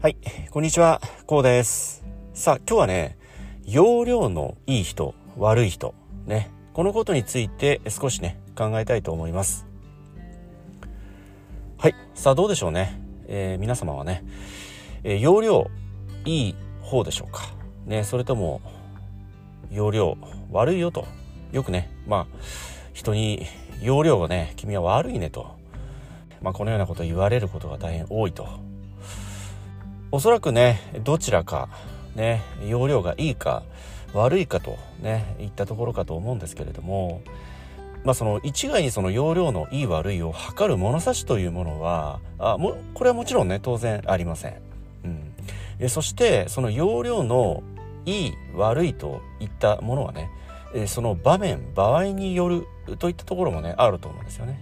はい、こんにちは、こうです。さあ、今日はね、容量のいい人、悪い人、ね、このことについて少しね、考えたいと思います。はい、さあどうでしょうね。えー皆様はね、えー容量いい方でしょうか。ね、それとも、容量悪いよと。よくね、まあ、人に容量がね、君は悪いねと。まあ、このようなことを言われることが大変多いと。おそらくねどちらかね容量がいいか悪いかとねいったところかと思うんですけれどもまあその一概にその容量のいい悪いを測る物差しというものはあもこれはもちろんね当然ありません。うん、そしてその容量のいい悪いといったものはねその場面場合によるといったところもねあると思うんですよね。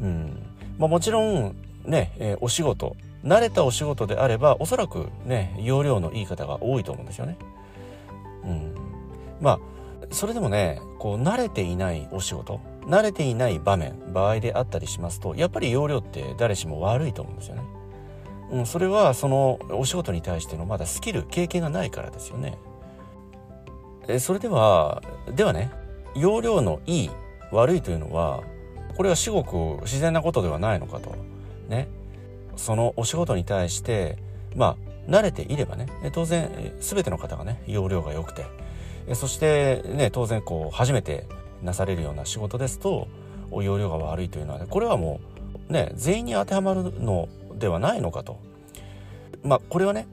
うんまあ、もちろんね、えお仕事慣れたお仕事であればおそらくね容量のいい方が多いと思うんですよね。うん、まあそれでもねこう慣れていないお仕事慣れていない場面場合であったりしますとやっぱり容量って誰しも悪いと思うんですよね。うん、それはそのお仕事に対してのまだスキル経験がないからですよね。えそれではではね容量のいい悪いというのはこれは至極自然なことではないのかとねそのお仕事に対してまあ慣れていればね当然全ての方がね容量が良くてそしてね当然こう初めてなされるような仕事ですと容量が悪いというのは、ね、これはもうね全員に当てはまるのではないのかと。まあこれはね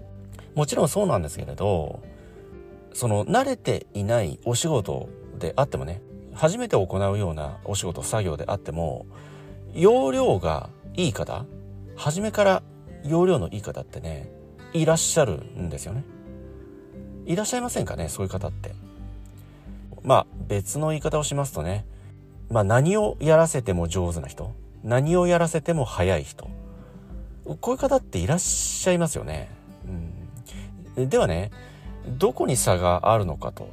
もちろんそうなんですけれどその慣れていないお仕事であってもね初めて行うようなお仕事作業であっても容量がいい方初めから容量のいい方ってねいらっしゃるんですよね。いらっしゃいませんかねそういう方って。まあ別の言い方をしますとねまあ何をやらせても上手な人何をやらせても早い人こういう方っていらっしゃいますよね、うん、ではねどこに差があるのかと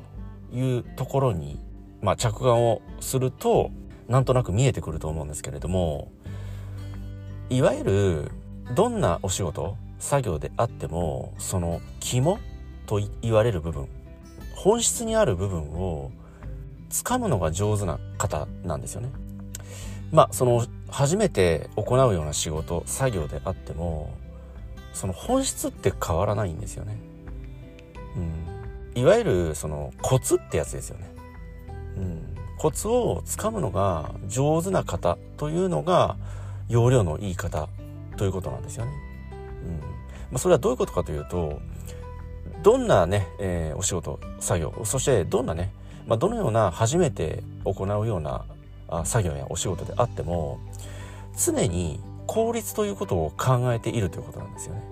いうところに、まあ、着眼をするとなんとなく見えてくると思うんですけれどもいわゆるどんなお仕事作業であってもその肝と言われる部分本質にある部分を掴むのが上手な方なんですよね。まあその初めて行うような仕事作業であってもその本質って変わらないんですよね。うん、いわゆるそのコツってやつですよね。うん、コツをつかむのが上手な方というのが容量のいい方ということなんですよね。うんまあ、それはどういうことかというとどんなね、えーお仕事作業そしてどんなね、まあ、どのような初めて行うようなあ作業やお仕事であっても常に効率ということを考えているということなんですよね。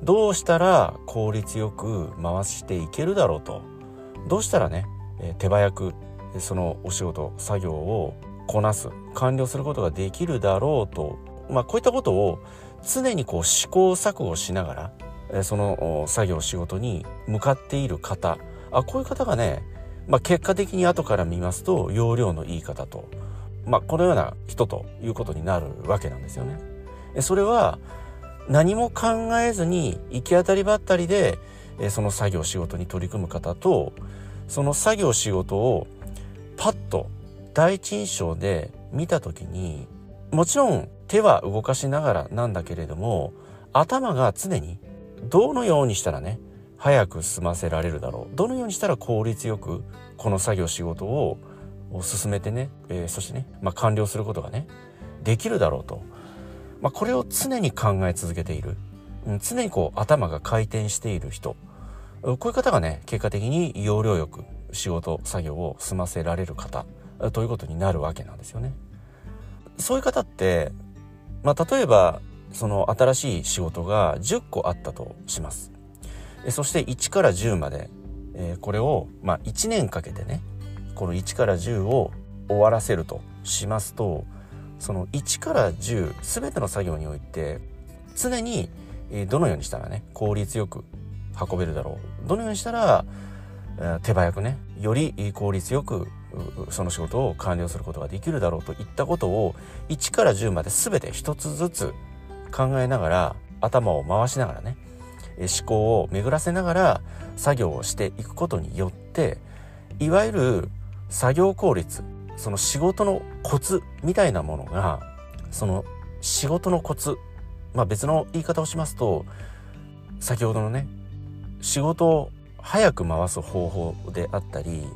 うん、どうしたら効率よく回していけるだろうとどうしたらね、えー手早くえーそのお仕事作業をこなす完了することができるだろうと、まあ、こういったことを常にこう試行錯誤しながらえーその作業仕事に向かっている方あこういう方がね、まあ、結果的に後から見ますと容量のいい方と、まあ、このような人ということになるわけなんですよね。えそれは何も考えずに行き当たりばったりでえその作業仕事に取り組む方とその作業仕事をパッと第一印象で見た時にもちろん手は動かしながらなんだけれども頭が常にどのようにしたらね早く済ませられるだろうどのようにしたら効率よくこの作業仕事を進めてね、えーそしてね、まあ、完了することがねできるだろうと、まあ、これを常に考え続けている、うん常にこう頭が回転している人。こういう方がね結果的に要領よく仕事作業を済ませられる方。ということになるわけなんですよね。そういう方って、まあ、例えばその新しい仕事が10個あったとします。そして1から10まで、えこれを、まあ、1年かけてねこの1から10を終わらせるとしますとその1から10全ての作業において常にどのようにしたらね効率よく運べるだろうどのようにしたら手早くねより効率よくその仕事を完了することができるだろうといったことを1から10まで全て一つずつ考えながら頭を回しながらね思考を巡らせながら作業をしていくことによっていわゆる作業効率その仕事のコツみたいなものがその仕事のコツまあ別の言い方をしますと先ほどのね仕事を早く回す方法であったり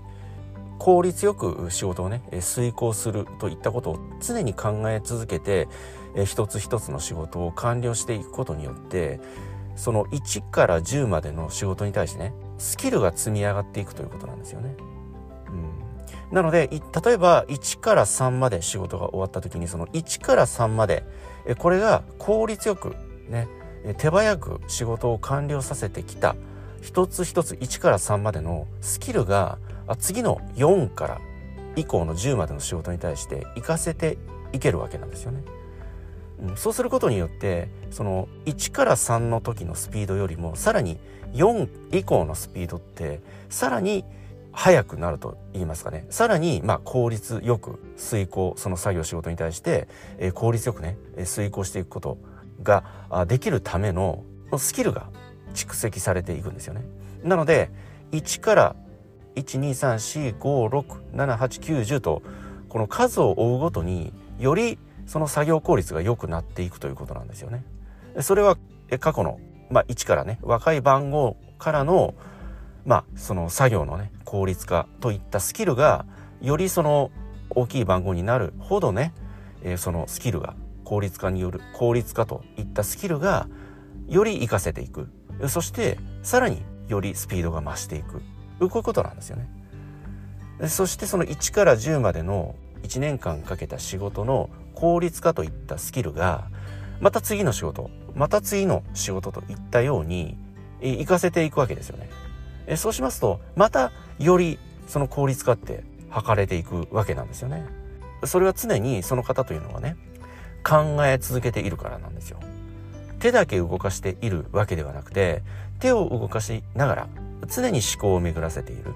効率よく仕事をね遂行するといったことを常に考え続けて一つ一つの仕事を完了していくことによってその1から10までの仕事に対してねスキルが積み上がっていくということなんですよね。うん、なので例えば1から3まで仕事が終わった時にその1から3までこれが効率よくね手早く仕事を完了させてきた一つ一つ1から3までのスキルが次の4から以降の10までの仕事に対して活かせていけるわけなんですよね。そうすることによってその1から3の時のスピードよりもさらに4以降のスピードってさらに速くなると言いますかねさらにまあ効率よく遂行その作業仕事に対して、効率よくね遂行していくことができるためのスキルが蓄積されていくんですよね。なので1から12345678910とこの数を追うごとによりその作業効率が良くなっていくということなんですよね。それは過去の、まあ、1からね若い番号からのまあその作業のね効率化といったスキルがよりその大きい番号になるほどね、え、そのスキルが効率化による効率化といったスキルがより活かせていくそしてさらによりスピードが増していくこういうことなんですよね。そしてその1から10までの1年間かけた仕事の効率化といったスキルがまた次の仕事また次の仕事といったように活かせていくわけですよね。そうしますとまたよりその効率化って測れていくわけなんですよね。それは常にその方というのはね考え続けているからなんですよ。手だけ動かしているわけではなくて手を動かしながら常に思考を巡らせている、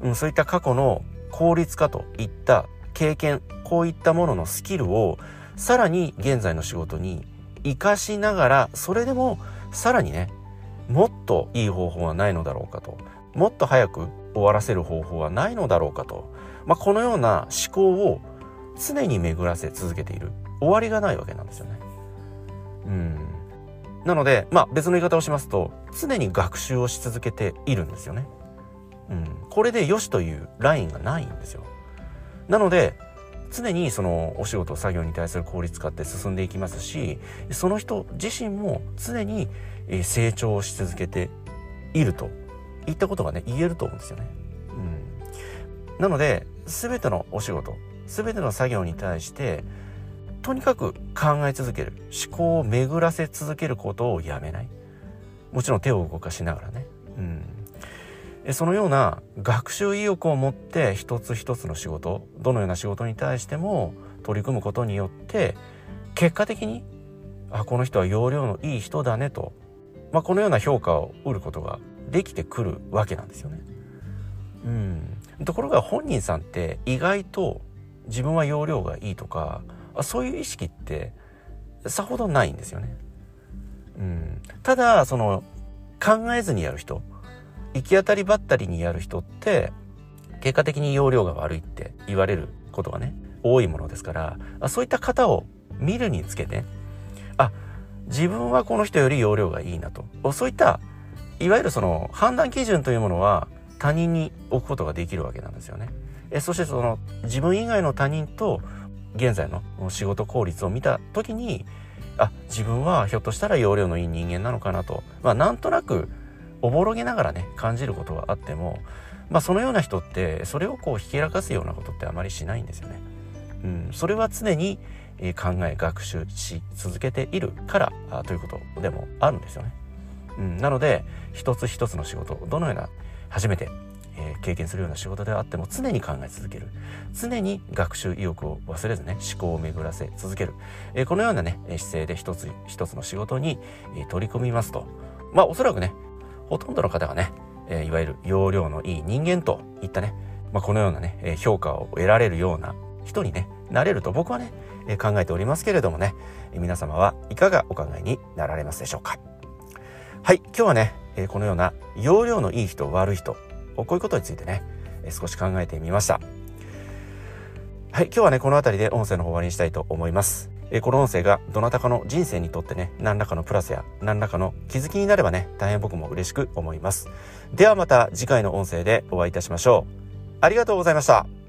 うん、そういった過去の効率化といった経験こういったもののスキルをさらに現在の仕事に活かしながらそれでもさらにねもっといい方法はないのだろうかと。もっと早く終わらせる方法はないのだろうかと、まあ、このような思考を常に巡らせ続けている。終わりがないわけなんですよね。うん。なので、まあ別の言い方をしますと、常に学習をし続けているんですよね。うん。これで良しというラインがないんですよ。なので常にそのお仕事作業に対する効率化って進んでいきますしその人自身も常に成長し続けているといったことがね言えると思うんですよね。うん、なので全てのお仕事全ての作業に対してとにかく考え続ける思考を巡らせ続けることをやめない。もちろん手を動かしながらね、うん、そのような学習意欲を持って一つ一つの仕事どのような仕事に対しても取り組むことによって結果的にあこの人は容量のいい人だねと、まあ、このような評価を得ることができてくるわけなんですよね。うん、ところが本人さんって意外と自分は容量がいいとかそういう意識ってさほどないんですよね。うん、ただその考えずにやる人行き当たりばったりにやる人って結果的に容量が悪いって言われることがね多いものですからそういった方を見るにつけてあ自分はこの人より容量がいいなとそういったいわゆるその判断基準というものは他人に置くことができるわけなんですよね。えそしてその自分以外の他人と現在の仕事効率を見た時にあ自分はひょっとしたら容量のいい人間なのかなと、まあ、なんとなくおぼろげながらね感じることはあっても、まあ、そのような人ってそれをこうひけらかすようなことってあまりしないんですよね。うん、それは常に考え学習し続けているからということでもあるんですよね。うん、なので一つ一つの仕事どのような初めて、えー、経験するような仕事であっても常に考え続ける。常に学習意欲を忘れずね思考を巡らせ続ける、えー、このようなね姿勢で一つ一つの仕事に、え、取り組みますと。まあおそらくねほとんどの方がね、え、いわゆる容量のいい人間といったね、まあ、このようなね、評価を得られるような人にね、なれると僕はね、え考えておりますけれどもね、皆様はいかがお考えになられますでしょうか。はい、今日はね、このような容量のいい人悪い人こういうことについてね、少し考えてみました。はい、今日はね、この辺りで音声の方終わりにしたいと思います。えこの音声がどなたかの人生にとってね、何らかのプラスや何らかの気づきになればね、大変僕も嬉しく思います。ではまた次回の音声でお会いいたしましょう。ありがとうございました。